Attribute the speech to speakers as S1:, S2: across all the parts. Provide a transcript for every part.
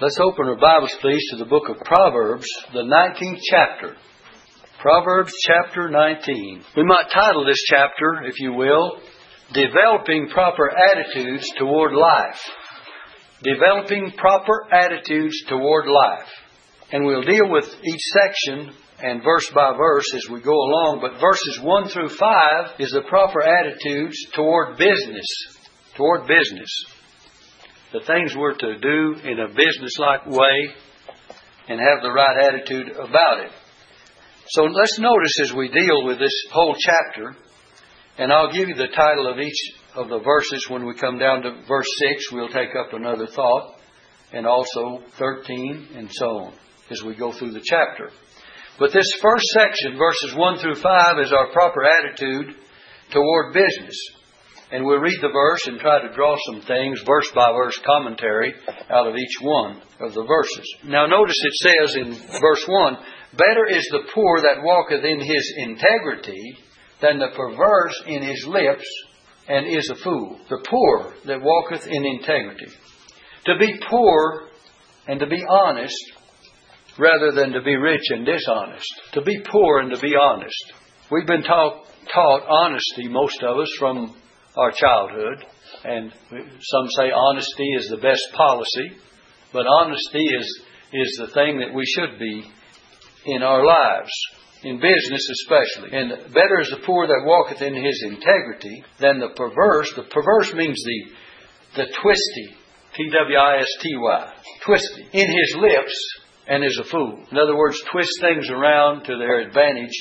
S1: Let's open our Bibles, please, to the book of Proverbs, the 19th chapter. Proverbs chapter 19. We might title this chapter, if you will, Developing Proper Attitudes Toward Life. Developing Proper Attitudes Toward Life. And we'll deal with each section and verse by verse as we go along, but verses 1 through 5 is the proper attitudes toward business. Toward business the things we're to do in a businesslike way and have the right attitude about it. So let's notice as we deal with this whole chapter, and I'll give you the title of each of the verses when we come down to verse 6. We'll take up another thought, and also 13, and so on, as we go through the chapter. But this first section, verses 1 through 5, is our proper attitude toward business. And we'll read the verse and try to draw some things, verse by verse commentary, out of each one of the verses. Now, notice it says in verse 1 Better is the poor that walketh in his integrity than the perverse in his lips and is a fool. The poor that walketh in integrity. To be poor and to be honest rather than to be rich and dishonest. To be poor and to be honest. We've been taught, taught honesty, most of us, from our childhood. And some say honesty is the best policy, but honesty is, is the thing that we should be in our lives, in business especially. And better is the poor that walketh in his integrity than the perverse. The perverse means the, the twisty, T W I S T Y, twisty, in his lips and is a fool. In other words, twist things around to their advantage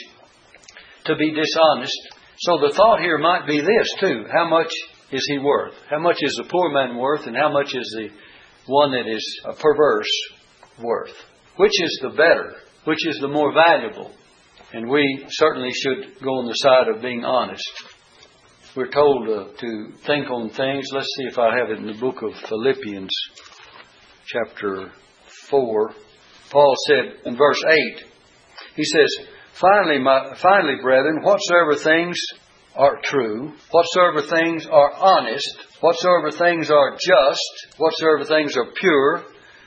S1: to be dishonest so the thought here might be this too. How much is he worth? How much is the poor man worth and how much is the one that is a perverse worth? Which is the better? Which is the more valuable? And we certainly should go on the side of being honest. We're told uh, to think on things. Let's see if I have it in the book of Philippians, chapter 4. Paul said in verse 8, he says, Finally, my, finally, brethren, whatsoever things are true, whatsoever things are honest, whatsoever things are just, whatsoever things are pure,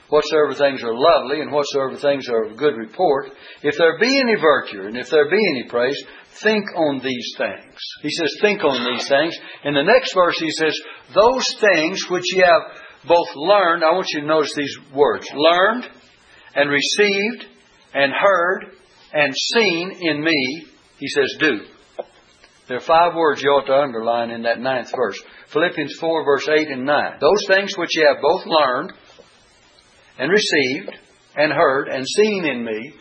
S1: whatsoever things are lovely, and whatsoever things are of good report, if there be any virtue, and if there be any praise, think on these things. He says, think on these things. In the next verse, he says, those things which ye have both learned, I want you to notice these words, learned and received and heard and seen in me, he says, do. There are five words you ought to underline in that ninth verse. Philippians 4, verse 8 and 9. Those things which ye have both learned and received and heard and seen in me,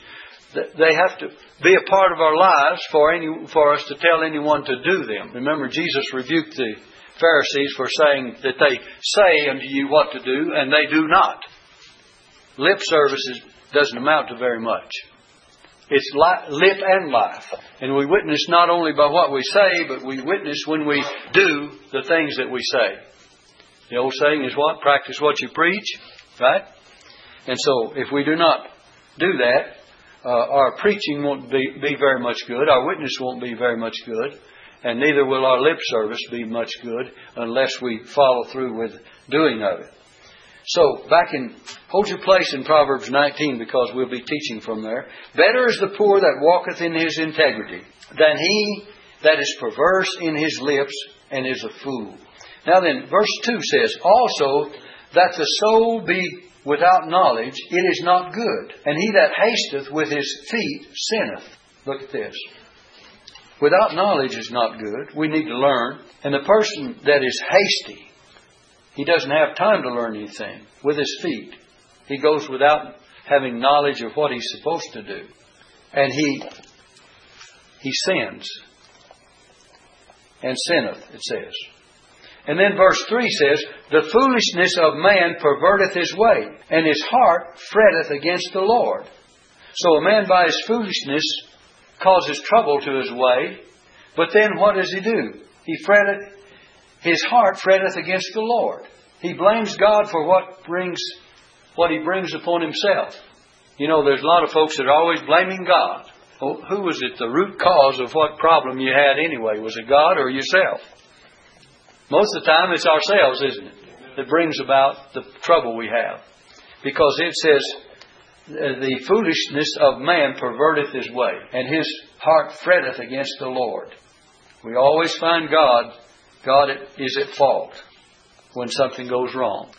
S1: they have to be a part of our lives for, any, for us to tell anyone to do them. Remember, Jesus rebuked the Pharisees for saying that they say unto you what to do and they do not. Lip service doesn't amount to very much. It's lip and life. And we witness not only by what we say, but we witness when we do the things that we say. The old saying is what? Practice what you preach, right? And so if we do not do that, uh, our preaching won't be, be very much good, our witness won't be very much good, and neither will our lip service be much good unless we follow through with doing of it. So, back in, hold your place in Proverbs 19 because we'll be teaching from there. Better is the poor that walketh in his integrity than he that is perverse in his lips and is a fool. Now then, verse 2 says, Also, that the soul be without knowledge, it is not good. And he that hasteth with his feet sinneth. Look at this. Without knowledge is not good. We need to learn. And the person that is hasty, he doesn't have time to learn anything with his feet. He goes without having knowledge of what he's supposed to do. And he he sins. And sinneth, it says. And then verse 3 says, The foolishness of man perverteth his way, and his heart fretteth against the Lord. So a man by his foolishness causes trouble to his way, but then what does he do? He fretteth his heart fretteth against the Lord. He blames God for what brings what he brings upon himself. You know, there's a lot of folks that are always blaming God. Well, who was it the root cause of what problem you had anyway? Was it God or yourself? Most of the time it's ourselves, isn't it? That brings about the trouble we have. Because it says, the foolishness of man perverteth his way, and his heart fretteth against the Lord. We always find God, God is at fault when something goes wrong.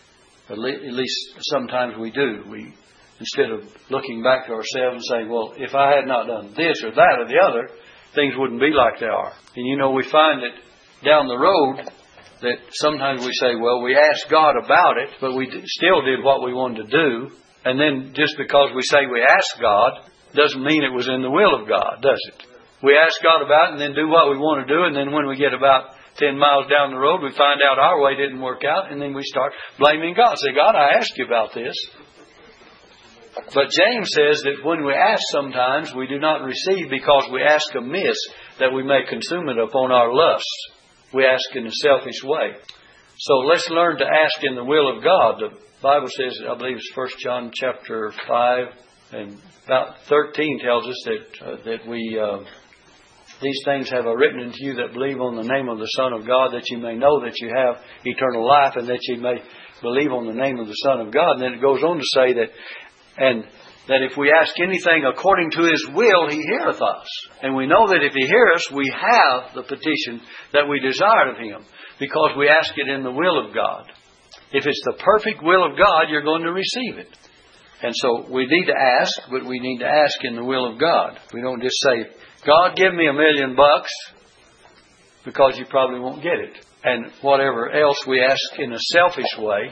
S1: At least sometimes we do. We, instead of looking back to ourselves and saying, well, if I had not done this or that or the other, things wouldn't be like they are. And you know, we find that down the road that sometimes we say, well, we asked God about it, but we still did what we wanted to do. And then just because we say we asked God doesn't mean it was in the will of God, does it? We ask God about it and then do what we want to do, and then when we get about 10 miles down the road, we find out our way didn't work out, and then we start blaming God. Say, God, I asked you about this. But James says that when we ask sometimes, we do not receive because we ask amiss that we may consume it upon our lusts. We ask in a selfish way. So let's learn to ask in the will of God. The Bible says, I believe it's 1 John chapter 5 and about 13 tells us that, uh, that we, uh, these things have I written unto you that believe on the name of the Son of God, that you may know that you have eternal life, and that you may believe on the name of the Son of God. And then it goes on to say that, and that if we ask anything according to His will, He heareth us. And we know that if He hears us, we have the petition that we desire of Him, because we ask it in the will of God. If it's the perfect will of God, you're going to receive it. And so we need to ask, but we need to ask in the will of God. We don't just say, God, give me a million bucks, because you probably won't get it. And whatever else we ask in a selfish way,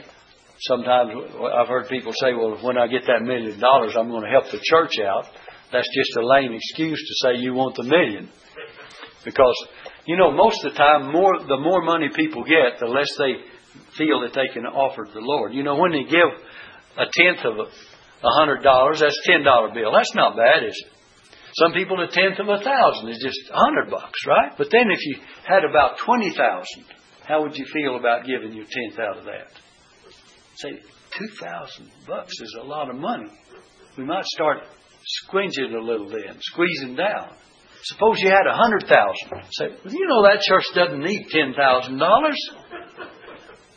S1: sometimes I've heard people say, well, when I get that million dollars, I'm going to help the church out. That's just a lame excuse to say you want the million. Because, you know, most of the time, more the more money people get, the less they feel that they can offer to the Lord. You know, when they give a tenth of a hundred dollars, that's a ten dollar bill. That's not bad, is it? Some people a tenth of a thousand is just a hundred bucks, right? But then if you had about twenty thousand, how would you feel about giving your tenth out of that? Say two thousand bucks is a lot of money. We might start squinching a little then, squeezing down. Suppose you had a hundred thousand. Say, well, you know that church doesn't need ten thousand dollars.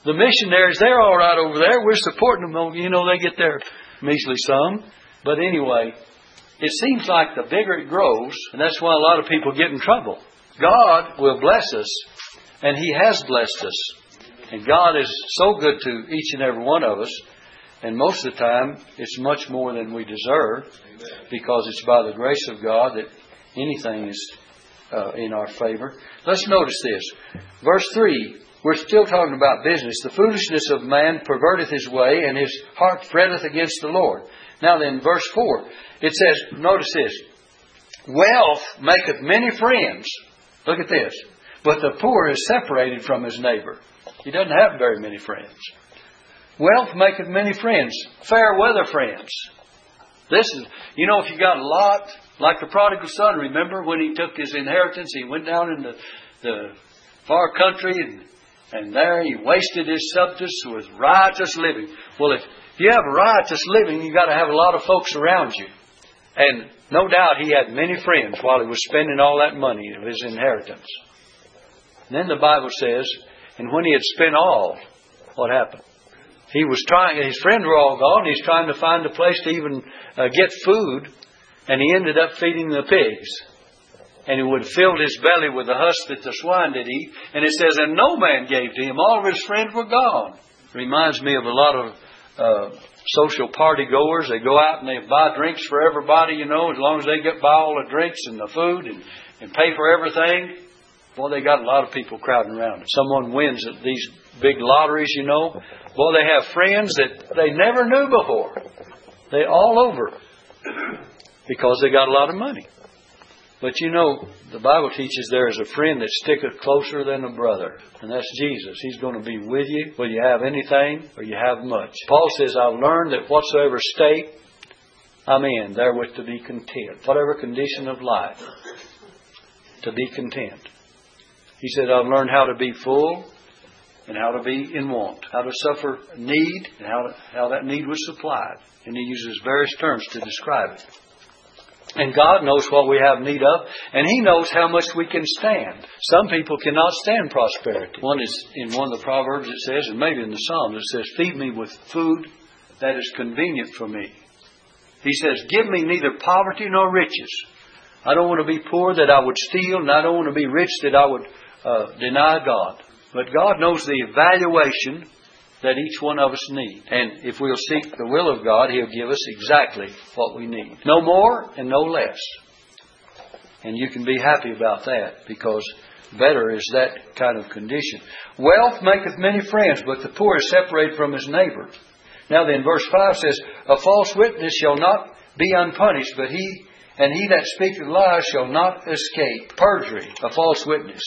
S1: The missionaries, they're all right over there. We're supporting them. Oh, you know, they get their measly sum. But anyway, it seems like the bigger it grows, and that's why a lot of people get in trouble. God will bless us, and He has blessed us. And God is so good to each and every one of us, and most of the time it's much more than we deserve because it's by the grace of God that anything is uh, in our favor. Let's notice this. Verse 3, we're still talking about business. The foolishness of man perverteth his way, and his heart fretteth against the Lord. Now then, verse 4, it says, notice this Wealth maketh many friends. Look at this. But the poor is separated from his neighbor. He doesn't have very many friends. Wealth maketh many friends, fair weather friends. This is, you know, if you got a lot, like the prodigal son, remember when he took his inheritance, he went down in the, the far country and, and there he wasted his substance with riotous living. Well, if if you have riotous living, you've got to have a lot of folks around you. And no doubt he had many friends while he was spending all that money of his inheritance. And then the Bible says, and when he had spent all, what happened? He was trying, his friends were all gone, he's trying to find a place to even uh, get food, and he ended up feeding the pigs. And he would have filled his belly with the husk that the swine did eat. And it says, and no man gave to him, all of his friends were gone. Reminds me of a lot of uh, social party goers. They go out and they buy drinks for everybody, you know, as long as they get buy all the drinks and the food and, and pay for everything. Boy, they got a lot of people crowding around. If someone wins at these big lotteries, you know, boy, they have friends that they never knew before. They all over because they got a lot of money. But you know, the Bible teaches there is a friend that sticketh closer than a brother, and that's Jesus. He's going to be with you whether you have anything or you have much. Paul says, I've learned that whatsoever state I'm in, therewith to be content. Whatever condition of life, to be content. He said, I've learned how to be full and how to be in want, how to suffer need and how, to, how that need was supplied. And he uses various terms to describe it. And God knows what we have need of, and He knows how much we can stand. Some people cannot stand prosperity. One is in one of the Proverbs it says, and maybe in the Psalms it says, Feed me with food that is convenient for me. He says, Give me neither poverty nor riches. I don't want to be poor that I would steal, and I don't want to be rich that I would uh, deny God. But God knows the evaluation that each one of us need. And if we'll seek the will of God, He'll give us exactly what we need. No more and no less. And you can be happy about that because better is that kind of condition. Wealth maketh many friends, but the poor is separated from his neighbor. Now then, verse 5 says, A false witness shall not be unpunished, but he and he that speaketh lies shall not escape. Perjury, a false witness.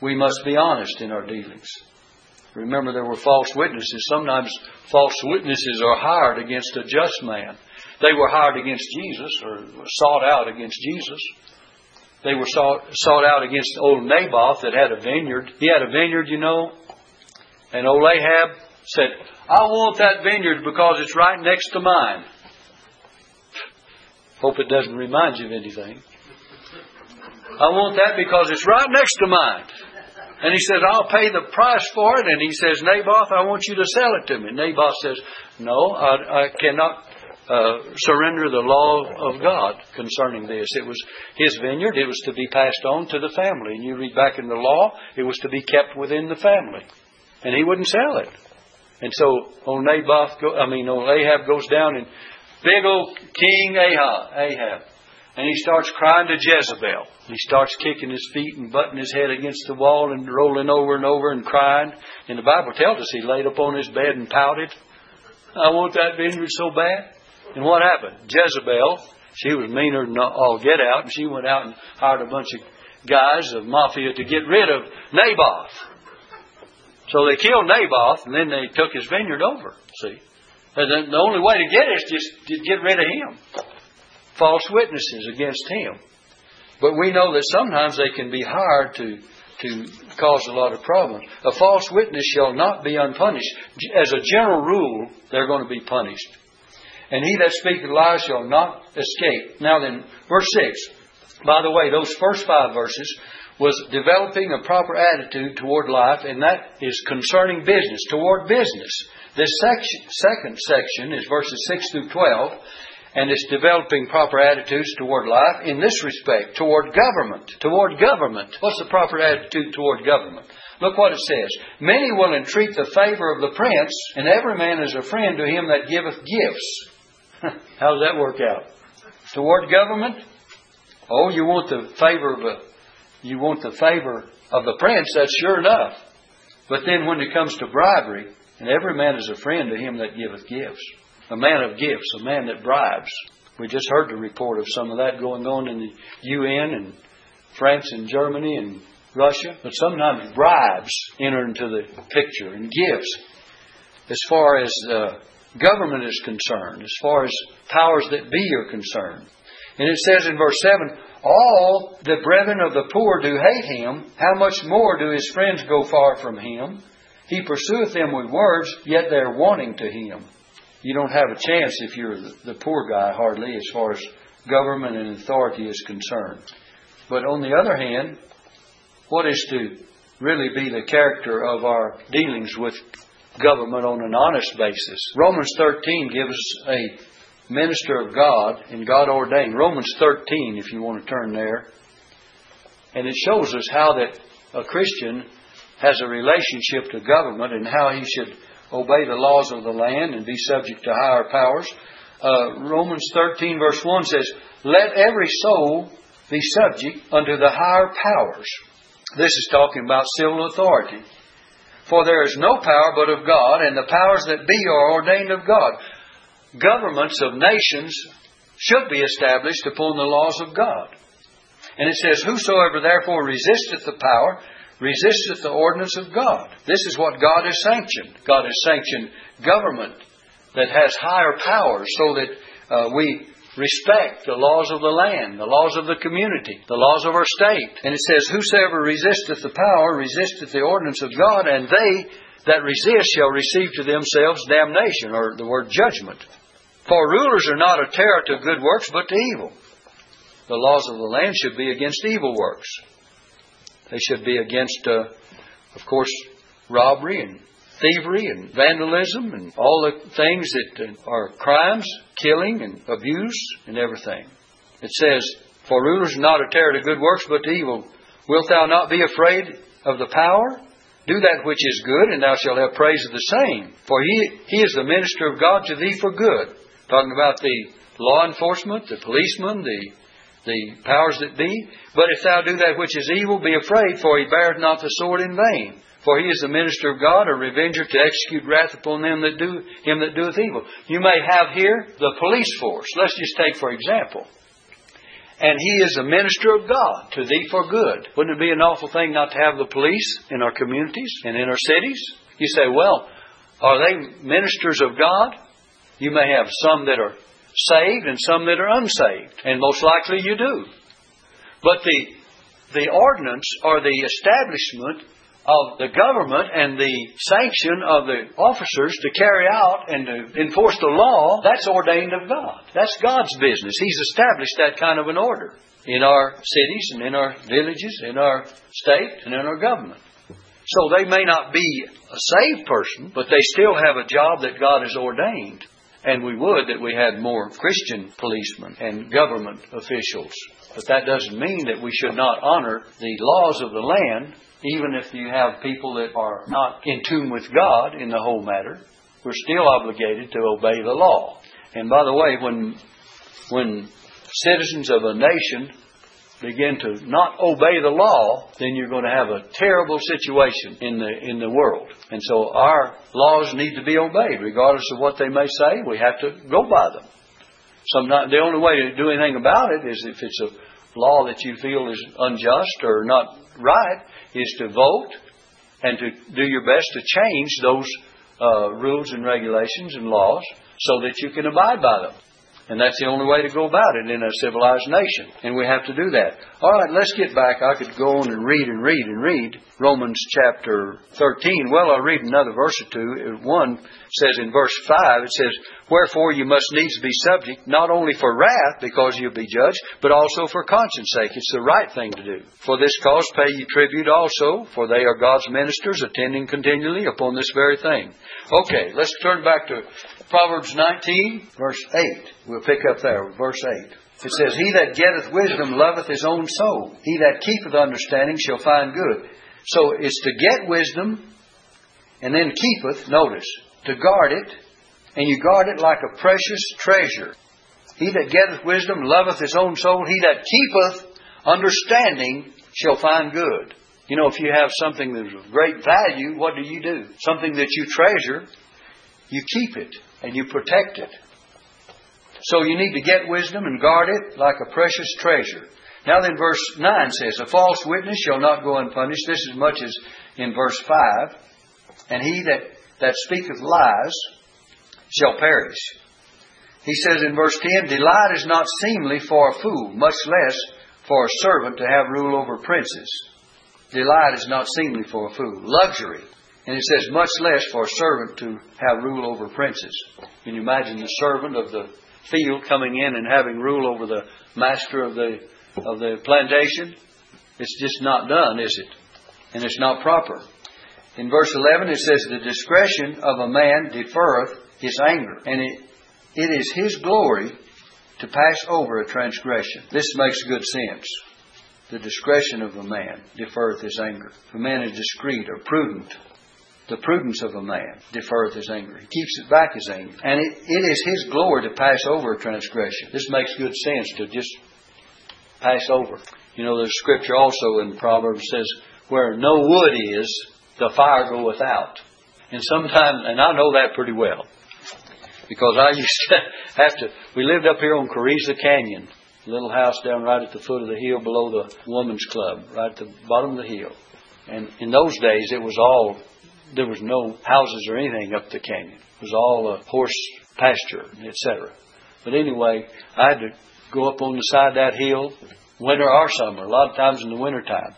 S1: We must be honest in our dealings. Remember, there were false witnesses. Sometimes false witnesses are hired against a just man. They were hired against Jesus or sought out against Jesus. They were sought, sought out against old Naboth that had a vineyard. He had a vineyard, you know. And old Ahab said, I want that vineyard because it's right next to mine. Hope it doesn't remind you of anything. I want that because it's right next to mine. And he says, I'll pay the price for it. And he says, Naboth, I want you to sell it to me. And Naboth says, No, I, I cannot uh, surrender the law of God concerning this. It was his vineyard. It was to be passed on to the family. And you read back in the law, it was to be kept within the family. And he wouldn't sell it. And so old Naboth, go, I mean, old Ahab goes down and big old King Ahab, Ahab and he starts crying to Jezebel. He starts kicking his feet and butting his head against the wall and rolling over and over and crying. And the Bible tells us he laid upon his bed and pouted. I want that vineyard so bad. And what happened? Jezebel, she was meaner than all get out, and she went out and hired a bunch of guys of mafia to get rid of Naboth. So they killed Naboth, and then they took his vineyard over. See, and the only way to get it is just to get rid of him false witnesses against him. But we know that sometimes they can be hired to, to cause a lot of problems. A false witness shall not be unpunished. As a general rule, they're going to be punished. And he that speaketh lies shall not escape. Now then, verse 6. By the way, those first five verses was developing a proper attitude toward life, and that is concerning business, toward business. This section, second section is verses 6 through 12, and it's developing proper attitudes toward life in this respect, toward government. Toward government. What's the proper attitude toward government? Look what it says. Many will entreat the favor of the prince, and every man is a friend to him that giveth gifts. How does that work out? Toward government? Oh, you want the favor of a, you want the favor of the prince, that's sure enough. But then when it comes to bribery, and every man is a friend to him that giveth gifts a man of gifts, a man that bribes. We just heard the report of some of that going on in the UN and France and Germany and Russia. But sometimes bribes enter into the picture and gifts. As far as uh, government is concerned, as far as powers that be are concerned. And it says in verse 7 All the brethren of the poor do hate him, how much more do his friends go far from him? He pursueth them with words, yet they are wanting to him you don't have a chance if you're the poor guy, hardly, as far as government and authority is concerned. But on the other hand, what is to really be the character of our dealings with government on an honest basis? Romans 13 gives us a minister of God and God ordained. Romans 13, if you want to turn there. And it shows us how that a Christian has a relationship to government and how he should obey the laws of the land and be subject to higher powers. Uh, Romans 13, verse 1 says, Let every soul be subject unto the higher powers. This is talking about civil authority. For there is no power but of God, and the powers that be are ordained of God. Governments of nations should be established upon the laws of God. And it says, Whosoever therefore resisteth the power resisteth the ordinance of God. This is what God has sanctioned. God has sanctioned government that has higher powers so that uh, we respect the laws of the land, the laws of the community, the laws of our state. And it says, Whosoever resisteth the power resisteth the ordinance of God, and they that resist shall receive to themselves damnation, or the word judgment. For rulers are not a terror to good works, but to evil. The laws of the land should be against evil works. They should be against, uh, of course, robbery and thievery and vandalism and all the things that are crimes, killing and abuse and everything. It says, For rulers are not to terror to good works, but to evil. Wilt thou not be afraid of the power? Do that which is good, and thou shalt have praise of the same. For he, he is the minister of God to thee for good. Talking about the law enforcement, the policemen, the the powers that be. But if thou do that which is evil, be afraid, for he beareth not the sword in vain. For he is the minister of God, a revenger to execute wrath upon them that do him that doeth evil. You may have here the police force. Let's just take for example. And he is a minister of God to thee for good. Wouldn't it be an awful thing not to have the police in our communities and in our cities? You say, well, are they ministers of God? You may have some that are saved and some that are unsaved. And most likely you do. But the, the ordinance or the establishment of the government and the sanction of the officers to carry out and to enforce the law, that's ordained of God. That's God's business. He's established that kind of an order in our cities and in our villages, in our state and in our government. So they may not be a saved person, but they still have a job that God has ordained. And we would that we had more Christian policemen and government officials. But that doesn't mean that we should not honor the laws of the land, even if you have people that are not in tune with God in the whole matter. We're still obligated to obey the law. And by the way, when when citizens of a nation begin to not obey the law, then you're going to have a terrible situation in the in the world. And so our laws need to be obeyed, regardless of what they may say. We have to go by them. Sometimes the only way to do anything about it is if it's a law that you feel is unjust or not right, is to vote and to do your best to change those uh, rules and regulations and laws so that you can abide by them. And that's the only way to go about it in a civilized nation. And we have to do that. All right, let's get back. I could go on and read and read and read Romans chapter 13. Well, I'll read another verse or two. One says in verse 5, it says, Wherefore you must needs be subject, not only for wrath, because you'll be judged, but also for conscience sake. It's the right thing to do. For this cause pay ye tribute also, for they are God's ministers, attending continually upon this very thing. Okay, let's turn back to Proverbs 19, verse 8. We'll pick up there, verse 8. It says, He that getteth wisdom loveth his own soul. He that keepeth understanding shall find good. So it's to get wisdom and then keepeth, notice, to guard it, and you guard it like a precious treasure. He that getteth wisdom loveth his own soul. He that keepeth understanding shall find good. You know, if you have something that's of great value, what do you do? Something that you treasure, you keep it and you protect it. So you need to get wisdom and guard it like a precious treasure. Now then, verse 9 says, A false witness shall not go unpunished. This is much as in verse 5. And he that, that speaketh lies shall perish. He says in verse 10, Delight is not seemly for a fool, much less for a servant to have rule over princes. Delight is not seemly for a fool. Luxury and it says, much less for a servant to have rule over princes. Can you imagine the servant of the field coming in and having rule over the master of the of the plantation? It's just not done, is it? And it's not proper. In verse 11 it says, The discretion of a man deferreth his anger, and it, it is his glory to pass over a transgression. This makes good sense. The discretion of a man deferreth his anger. If a man is discreet or prudent, the prudence of a man deferreth his anger. He keeps it back his anger. And it, it is his glory to pass over a transgression. This makes good sense to just pass over. You know, there's scripture also in Proverbs says, where no wood is, the fire goeth out. And sometimes, and I know that pretty well, because I used to have to, we lived up here on Carrizo Canyon, little house down right at the foot of the hill below the woman's club, right at the bottom of the hill. And in those days, it was all there was no houses or anything up the canyon. It was all a horse pasture, etc. But anyway, I had to go up on the side of that hill, winter or summer, a lot of times in the winter time,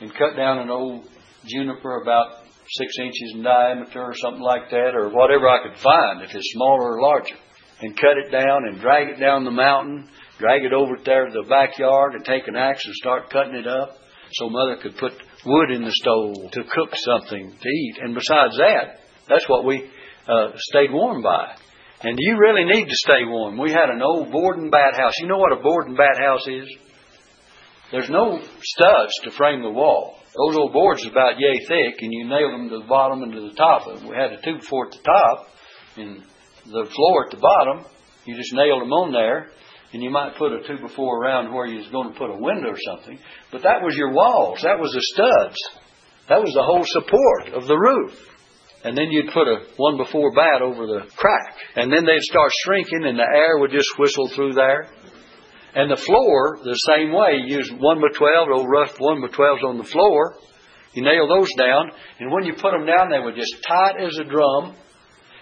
S1: and cut down an old juniper about six inches in diameter or something like that, or whatever I could find, if it's smaller or larger, and cut it down and drag it down the mountain, drag it over there to the backyard, and take an axe and start cutting it up so mother could put wood in the stove to cook something to eat. And besides that, That's what we uh, stayed warm by. And you really need to stay warm. We had an old board and bat house. You know what a board and bat house is? There's no studs to frame the wall. Those old boards are about yay thick, and you nail them to the bottom and to the top of them. We had a two by four at the top, and the floor at the bottom. You just nailed them on there, and you might put a two by four around where you was going to put a window or something. But that was your walls. That was the studs. That was the whole support of the roof. And then you'd put a one before bat over the crack. And then they'd start shrinking and the air would just whistle through there. And the floor, the same way, you use 1 by 12, old rough 1 by 12s on the floor. You nail those down, and when you put them down, they were just tight as a drum.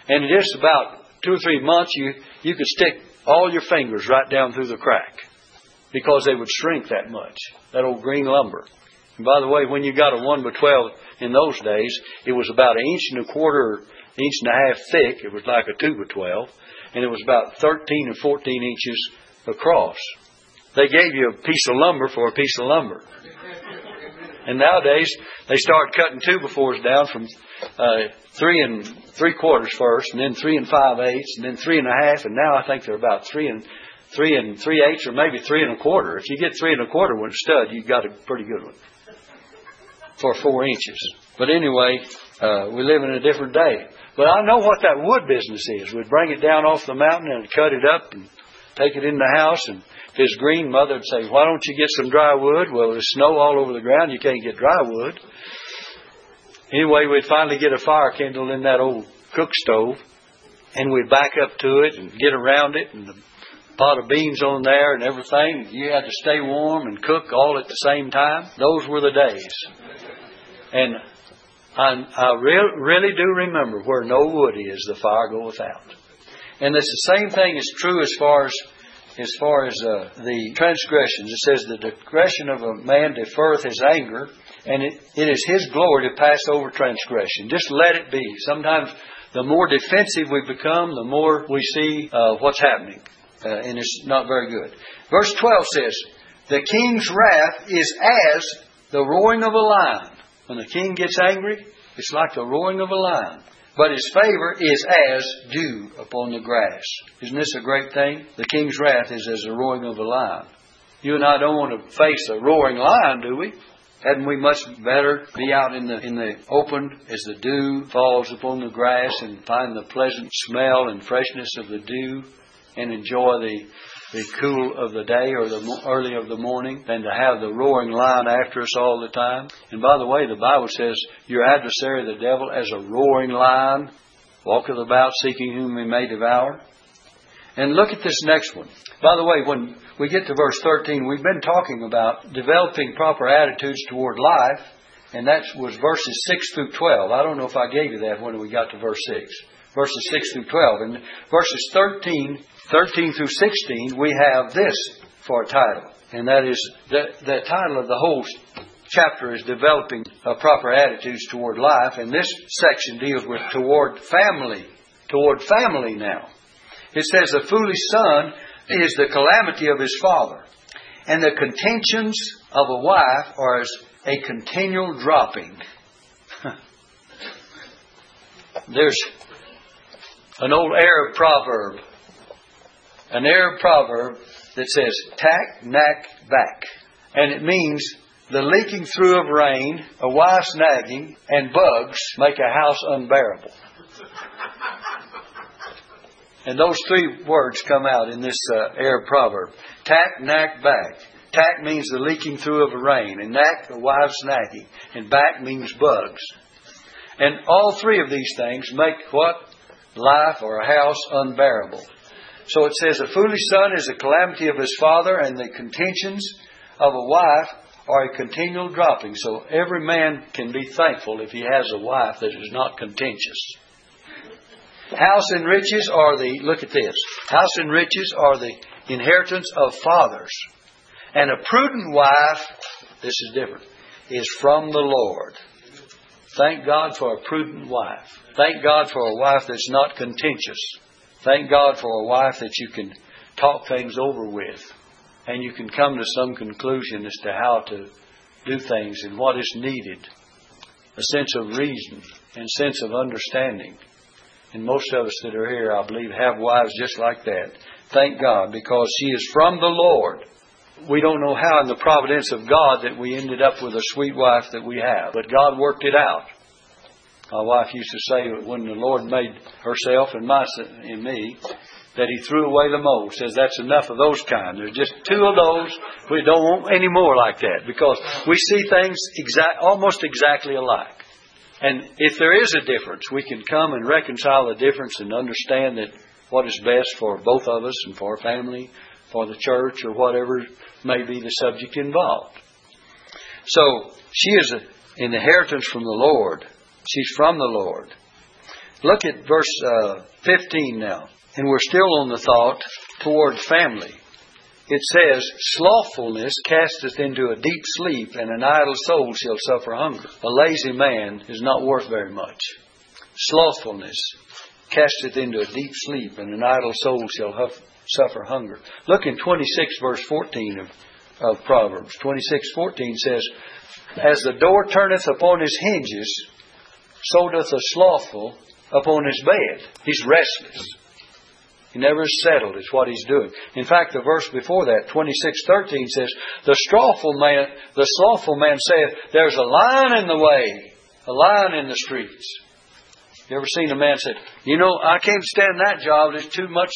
S1: And just about two or three months, you, you could stick all your fingers right down through the crack because they would shrink that much, that old green lumber. And by the way, when you got a 1 by 12 in those days, it was about an inch and a quarter, inch and a half thick. It was like a 2 by 12. And it was about 13 or 14 inches across. They gave you a piece of lumber for a piece of lumber. And nowadays, they start cutting two by 4s down from uh, three and three quarters first, and then three and five eighths, and then three and a half, and now I think they're about three and three and three eighths, or maybe three and a quarter. If you get three and a quarter with a stud, you've got a pretty good one for four inches. But anyway, uh, we live in a different day. But I know what that wood business is. We'd bring it down off the mountain and cut it up and take it in the house. And if it's green, Mother would say, Why don't you get some dry wood? Well, there's snow all over the ground. You can't get dry wood. Anyway, we'd finally get a fire kindled in that old cook stove. And we'd back up to it and get around it and the pot of beans on there and everything. You had to stay warm and cook all at the same time. Those were the days. And I, I re- really do remember where no wood is, the fire goeth out. And it's the same thing is true as far as as far as uh, the transgressions. It says the digression of a man deferreth his anger, and it, it is his glory to pass over transgression. Just let it be. Sometimes the more defensive we become, the more we see uh, what's happening, uh, and it's not very good. Verse 12 says, The king's wrath is as the roaring of a lion. When the king gets angry, it's like the roaring of a lion. But his favor is as dew upon the grass. Isn't this a great thing? The king's wrath is as the roaring of a lion. You and I don't want to face a roaring lion, do we? Hadn't we much better be out in the in the open as the dew falls upon the grass and find the pleasant smell and freshness of the dew and enjoy the the cool of the day or the early of the morning than to have the roaring lion after us all the time. And by the way, the Bible says your adversary, the devil, as a roaring lion, walketh about seeking whom he may devour. And look at this next one. By the way, when we get to verse 13, we've been talking about developing proper attitudes toward life, and that was verses 6 through 12. I don't know if I gave you that when we got to verse 6. Verses 6 through 12. And verses 13 13 through 16, we have this for a title. And that is, the, the title of the whole chapter is Developing Proper Attitudes Toward Life. And this section deals with toward family. Toward family now. It says, The foolish son is the calamity of his father. And the contentions of a wife are as a continual dropping. There's an old Arab proverb an Arab proverb that says, tack, knack, back. And it means the leaking through of rain, a wife's nagging, and bugs make a house unbearable. And those three words come out in this uh, Arab proverb. Tack, knack, back. Tack means the leaking through of a rain, and knack, the wife's nagging, and back means bugs. And all three of these things make what? Life or a house unbearable. So it says, A foolish son is the calamity of his father, and the contentions of a wife are a continual dropping. So every man can be thankful if he has a wife that is not contentious. House and riches are the, look at this, house and riches are the inheritance of fathers. And a prudent wife, this is different, is from the Lord. Thank God for a prudent wife. Thank God for a wife that's not contentious. Thank God for a wife that you can talk things over with and you can come to some conclusion as to how to do things and what is needed. a sense of reason and sense of understanding. And most of us that are here, I believe, have wives just like that. Thank God, because she is from the Lord. We don't know how in the providence of God that we ended up with a sweet wife that we have, but God worked it out. My wife used to say when the Lord made herself and my and me, that He threw away the mold. Says that's enough of those kind. There's just two of those. We don't want any more like that because we see things exact, almost exactly alike. And if there is a difference, we can come and reconcile the difference and understand that what is best for both of us and for our family, for the church, or whatever may be the subject involved. So she is an inheritance from the Lord. She's from the Lord. Look at verse uh, 15 now. And we're still on the thought toward family. It says, Slothfulness casteth into a deep sleep, and an idle soul shall suffer hunger. A lazy man is not worth very much. Slothfulness casteth into a deep sleep, and an idle soul shall huff, suffer hunger. Look in 26 verse 14 of, of Proverbs. 26:14 says, As the door turneth upon his hinges, so doth the slothful upon his bed. He's restless. He never is settled, is what he's doing. In fact, the verse before that, 26.13 says, The slothful man, the slothful man saith, There's a lion in the way, a lion in the streets. You ever seen a man say, You know, I can't stand that job, there's too much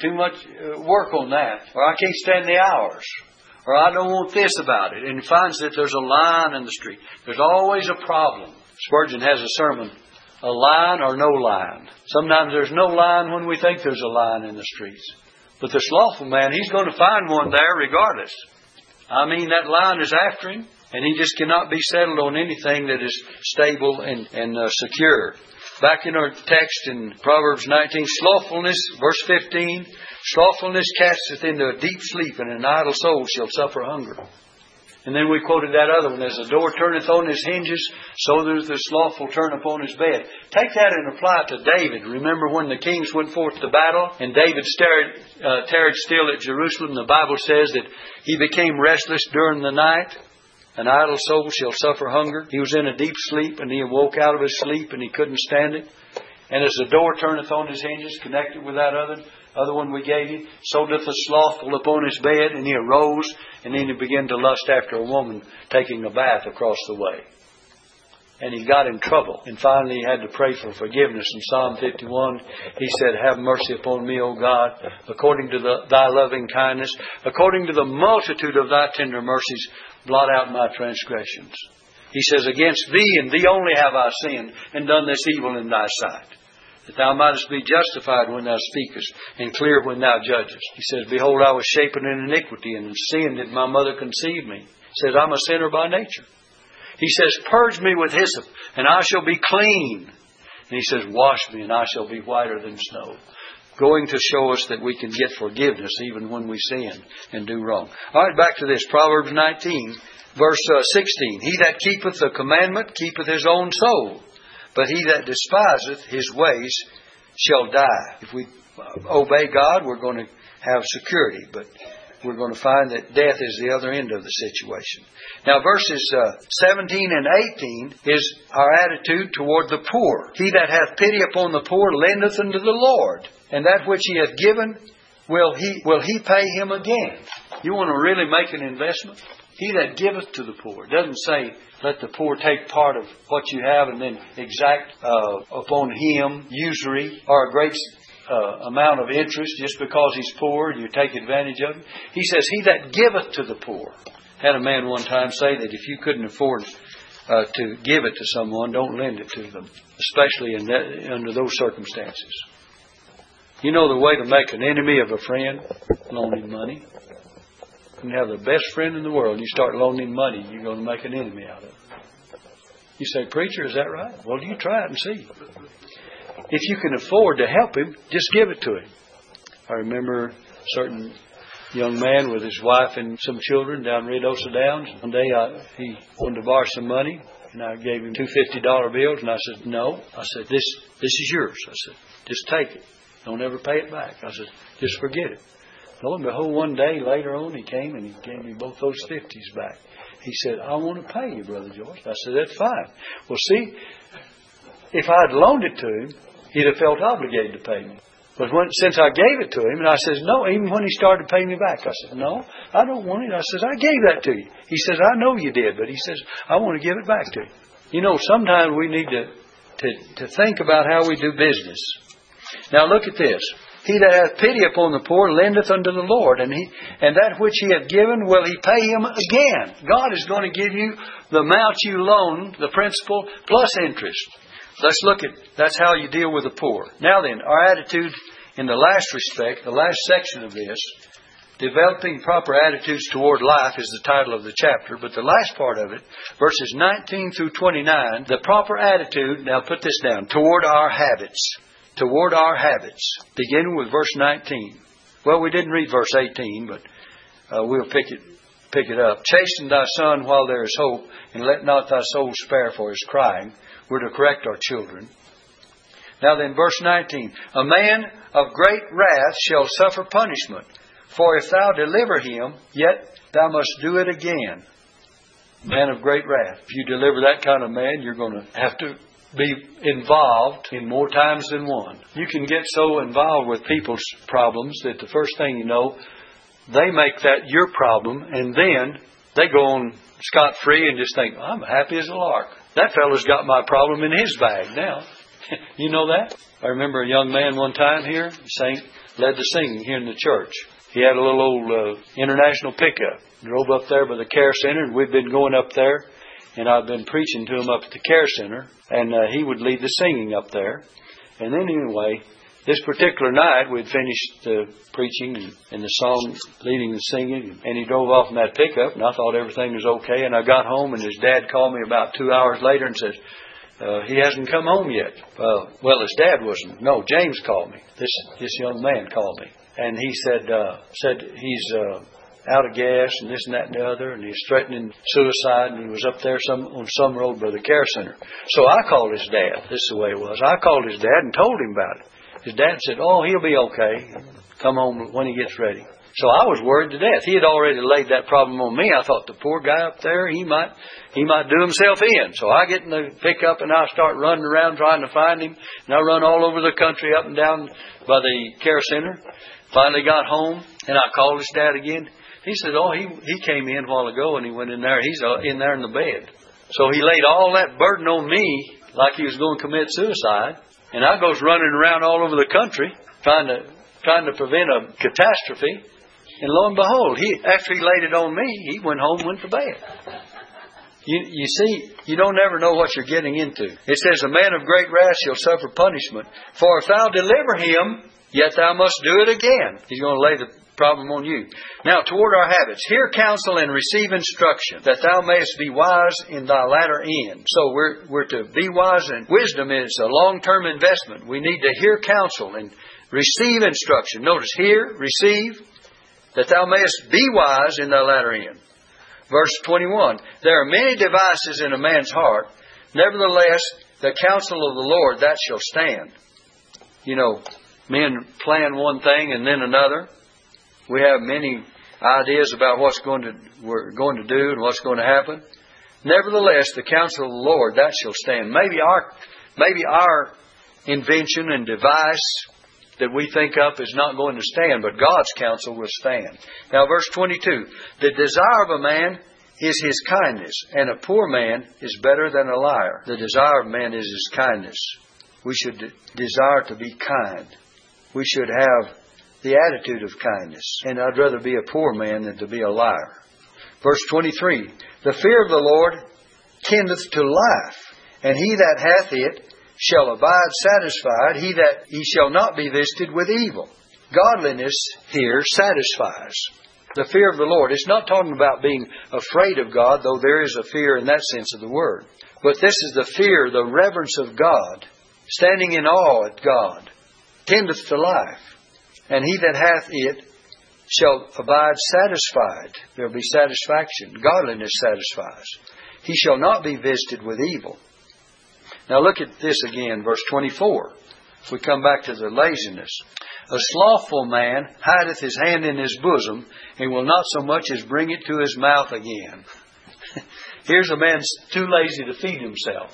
S1: too much uh, work on that. Or I can't stand the hours. Or I don't want this about it. And finds that there's a lion in the street. There's always a problem. Spurgeon has a sermon a lion or no lion. Sometimes there's no lion when we think there's a lion in the streets. But the slothful man, he's going to find one there regardless. I mean, that lion is after him, and he just cannot be settled on anything that is stable and, and uh, secure. Back in our text in Proverbs 19, slothfulness, verse 15, slothfulness casteth into a deep sleep, and an idle soul shall suffer hunger. And then we quoted that other one, as the door turneth on his hinges, so does the slothful turn upon his bed. Take that and apply it to David. Remember when the kings went forth to battle, and David stared, uh, tarried still at Jerusalem? The Bible says that he became restless during the night. An idle soul shall suffer hunger. He was in a deep sleep, and he awoke out of his sleep, and he couldn't stand it. And as the door turneth on his hinges, connected with that other, other one we gave you, so doth the slothful upon his bed, and he arose, and then he began to lust after a woman taking a bath across the way. And he got in trouble. And finally he had to pray for forgiveness. In Psalm 51, he said, Have mercy upon me, O God, according to the, thy loving kindness, according to the multitude of thy tender mercies, blot out my transgressions. He says, Against thee and thee only have I sinned and done this evil in thy sight that thou mightest be justified when thou speakest, and clear when thou judgest. He says, Behold, I was shapen in iniquity, and in sin did my mother conceive me. He says, I'm a sinner by nature. He says, Purge me with hyssop, and I shall be clean. And he says, Wash me, and I shall be whiter than snow. Going to show us that we can get forgiveness even when we sin and do wrong. All right, back to this. Proverbs 19, verse uh, 16. He that keepeth the commandment keepeth his own soul but he that despiseth his ways shall die. If we obey God, we're going to have security, but we're going to find that death is the other end of the situation. Now, verses uh, 17 and 18 is our attitude toward the poor. He that hath pity upon the poor lendeth unto the Lord, and that which he hath given will he, will he pay him again. You want to really make an investment? He that giveth to the poor. Doesn't say, let the poor take part of what you have and then exact uh, upon him usury or a great uh, amount of interest just because he's poor and you take advantage of him. He says, He that giveth to the poor. Had a man one time say that if you couldn't afford uh, to give it to someone, don't lend it to them, especially in that, under those circumstances. You know the way to make an enemy of a friend? Loan him money. You have the best friend in the world, you start loaning money, you're going to make an enemy out of it. You say, Preacher, is that right? Well, you try it and see. If you can afford to help him, just give it to him. I remember a certain young man with his wife and some children down Ruidoso Downs. One day I, he wanted to borrow some money, and I gave him two fifty dollar bills, and I said, "No." I said, "This this is yours." I said, "Just take it. Don't ever pay it back." I said, "Just forget it." Lo and behold, one day later on, he came and he gave me both those fifties back. He said, I want to pay you, Brother George. I said, That's fine. Well, see, if I had loaned it to him, he'd have felt obligated to pay me. But when, since I gave it to him, and I says, no, even when he started paying me back, I said, no, I don't want it. I says, I gave that to you. He says, I know you did, but he says, I want to give it back to you. You know, sometimes we need to, to, to think about how we do business. Now look at this. He that hath pity upon the poor lendeth unto the Lord, and he and that which he hath given will he pay him again. God is going to give you the amount you loan, the principal plus interest. Let's look at that's how you deal with the poor. Now then, our attitude in the last respect, the last section of this, developing proper attitudes toward life is the title of the chapter, but the last part of it, verses 19 through 29, the proper attitude, now put this down, toward our habits. Toward our habits. Beginning with verse 19. Well, we didn't read verse 18, but uh, we'll pick it pick it up. Chasten thy son while there is hope, and let not thy soul spare for his crying. We're to correct our children. Now then, verse 19. A man of great wrath shall suffer punishment, for if thou deliver him, yet thou must do it again. Man of great wrath. If you deliver that kind of man, you're going to have to be involved in more times than one. You can get so involved with people's problems that the first thing you know, they make that your problem, and then they go on scot free and just think, I'm happy as a lark. That fellow's got my problem in his bag now. you know that? I remember a young man one time here, sang, led the singing here in the church. He had a little old uh, international pickup. Drove up there by the care center, and we'd been going up there, and I'd been preaching to him up at the care center, and uh, he would lead the singing up there. And then anyway, this particular night we'd finished the preaching and, and the song, leading the singing, and he drove off in that pickup, and I thought everything was okay. And I got home, and his dad called me about two hours later and said, uh, he hasn't come home yet. Uh, well, his dad wasn't. No, James called me. This this young man called me, and he said uh, said he's uh, out of gas and this and that and the other, and he's threatening suicide, and he was up there some on some road by the care center. So I called his dad. This is the way it was. I called his dad and told him about it. His dad said, "Oh, he'll be okay. Come home when he gets ready." So I was worried to death. He had already laid that problem on me. I thought the poor guy up there, he might he might do himself in. So I get in the pickup and I start running around trying to find him. And I run all over the country up and down by the care center. Finally got home and I called his dad again. He said, "Oh, he he came in a while ago and he went in there. He's uh, in there in the bed." So he laid all that burden on me like he was going to commit suicide, and I goes running around all over the country trying to trying to prevent a catastrophe. And lo and behold, he after he laid it on me, he went home and went to bed. You, you see, you don't ever know what you're getting into. It says, A man of great wrath shall suffer punishment. For if thou deliver him, yet thou must do it again. He's going to lay the problem on you. Now, toward our habits, hear counsel and receive instruction, that thou mayest be wise in thy latter end. So we're, we're to be wise, and wisdom is a long term investment. We need to hear counsel and receive instruction. Notice, hear, receive, that thou mayest be wise in thy latter end. Verse 21 There are many devices in a man's heart, nevertheless, the counsel of the Lord that shall stand. You know, men plan one thing and then another. We have many ideas about what's going to we're going to do and what's going to happen. Nevertheless, the counsel of the Lord that shall stand. Maybe our maybe our invention and device that we think up is not going to stand, but God's counsel will stand. Now, verse 22 The desire of a man is his kindness, and a poor man is better than a liar. The desire of man is his kindness. We should desire to be kind. We should have the attitude of kindness. And I'd rather be a poor man than to be a liar. Verse 23 The fear of the Lord tendeth to life, and he that hath it shall abide satisfied, he that he shall not be visited with evil. Godliness here satisfies. The fear of the Lord. It's not talking about being afraid of God, though there is a fear in that sense of the word. But this is the fear, the reverence of God, standing in awe at God, tendeth to life. And he that hath it shall abide satisfied. There will be satisfaction. Godliness satisfies. He shall not be visited with evil. Now look at this again, verse 24. If we come back to the laziness. A slothful man hideth his hand in his bosom, and will not so much as bring it to his mouth again. Here's a man too lazy to feed himself.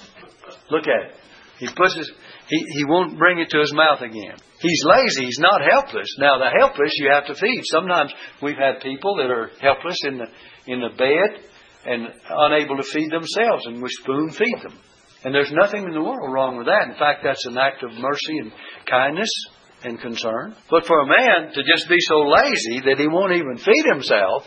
S1: Look at it. He puts his, he, he won't bring it to his mouth again. He's lazy. He's not helpless. Now the helpless you have to feed. Sometimes we've had people that are helpless in the in the bed and unable to feed themselves, and we spoon feed them. And there's nothing in the world wrong with that. In fact, that's an act of mercy and kindness and concern. But for a man to just be so lazy that he won't even feed himself,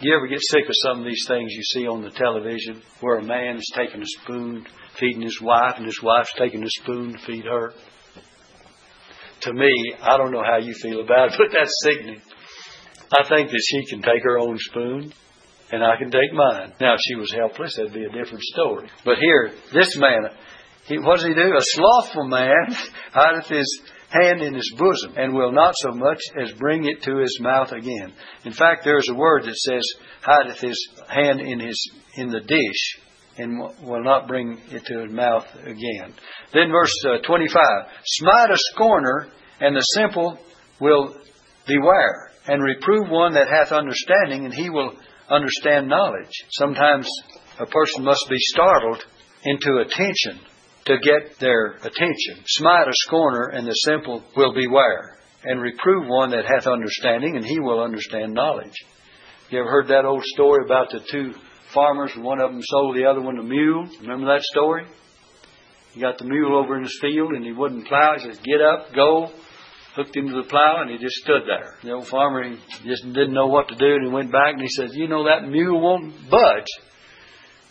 S1: you ever get sick of some of these things you see on the television where a man is taking a spoon, feeding his wife, and his wife's taking a spoon to feed her? To me, I don't know how you feel about it, but that's sickening. I think that she can take her own spoon and I can take mine. Now, if she was helpless, that'd be a different story. But here, this man, he, what does he do? A slothful man hideth his hand in his bosom, and will not so much as bring it to his mouth again. In fact, there is a word that says, hideth his hand in his in the dish, and will not bring it to his mouth again. Then verse uh, 25, smite a scorner, and the simple will beware, and reprove one that hath understanding, and he will understand knowledge. Sometimes a person must be startled into attention to get their attention. Smite a scorner, and the simple will beware. And reprove one that hath understanding, and he will understand knowledge. You ever heard that old story about the two farmers? One of them sold the other one a mule. Remember that story? He got the mule over in his field, and he wouldn't plow. He says, "Get up, go." Hooked him to the plow, and he just stood there. The old farmer he just didn't know what to do, and he went back and he said, "You know that mule won't budge."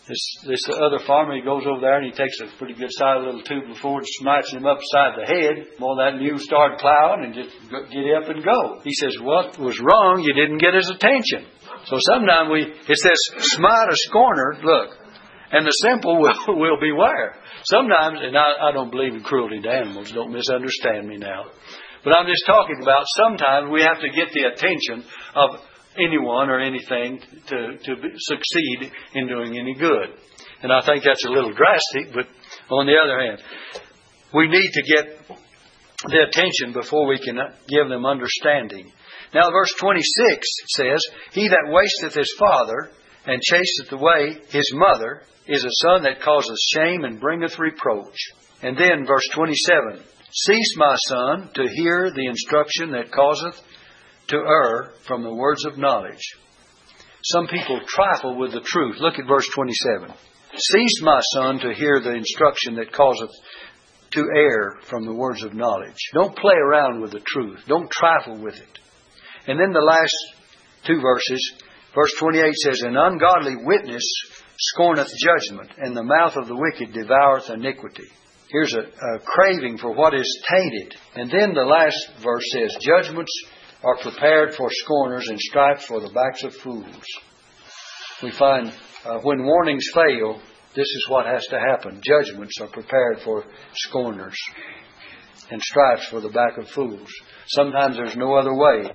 S1: This this other farmer, he goes over there and he takes a pretty good sized little two by four and smites him upside the head. Well, that mule started plowing and just get up and go. He says, "What was wrong? You didn't get his attention." So sometimes we it says, "Smite a scorner." Look, and the simple will will beware. Sometimes, and I, I don't believe in cruelty to animals. Don't misunderstand me now. But I'm just talking about sometimes we have to get the attention of anyone or anything to, to succeed in doing any good. And I think that's a little drastic, but on the other hand, we need to get the attention before we can give them understanding. Now, verse 26 says, He that wasteth his father and chaseth away his mother is a son that causeth shame and bringeth reproach. And then, verse 27 Cease, my son, to hear the instruction that causeth to err from the words of knowledge. Some people trifle with the truth. Look at verse 27. Cease, my son, to hear the instruction that causeth to err from the words of knowledge. Don't play around with the truth. Don't trifle with it. And then the last two verses, verse 28 says, An ungodly witness scorneth judgment, and the mouth of the wicked devoureth iniquity. Here's a, a craving for what is tainted. And then the last verse says, Judgments are prepared for scorners and stripes for the backs of fools. We find uh, when warnings fail, this is what has to happen. Judgments are prepared for scorners and stripes for the back of fools. Sometimes there's no other way.